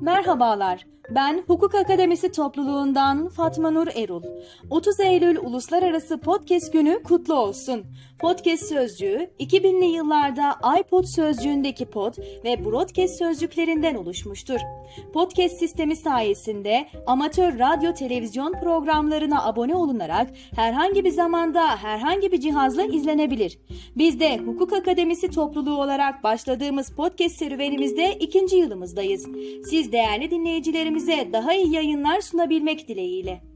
Merhabalar. Ben Hukuk Akademisi topluluğundan Fatma Nur Erul. 30 Eylül Uluslararası Podcast Günü kutlu olsun. Podcast sözcüğü 2000'li yıllarda iPod sözcüğündeki pod ve broadcast sözcüklerinden oluşmuştur. Podcast sistemi sayesinde amatör radyo televizyon programlarına abone olunarak herhangi bir zamanda herhangi bir cihazla izlenebilir. Biz de Hukuk Akademisi topluluğu olarak başladığımız podcast serüvenimizde ikinci yılımızdayız. Siz değerli dinleyicilerimize daha iyi yayınlar sunabilmek dileğiyle.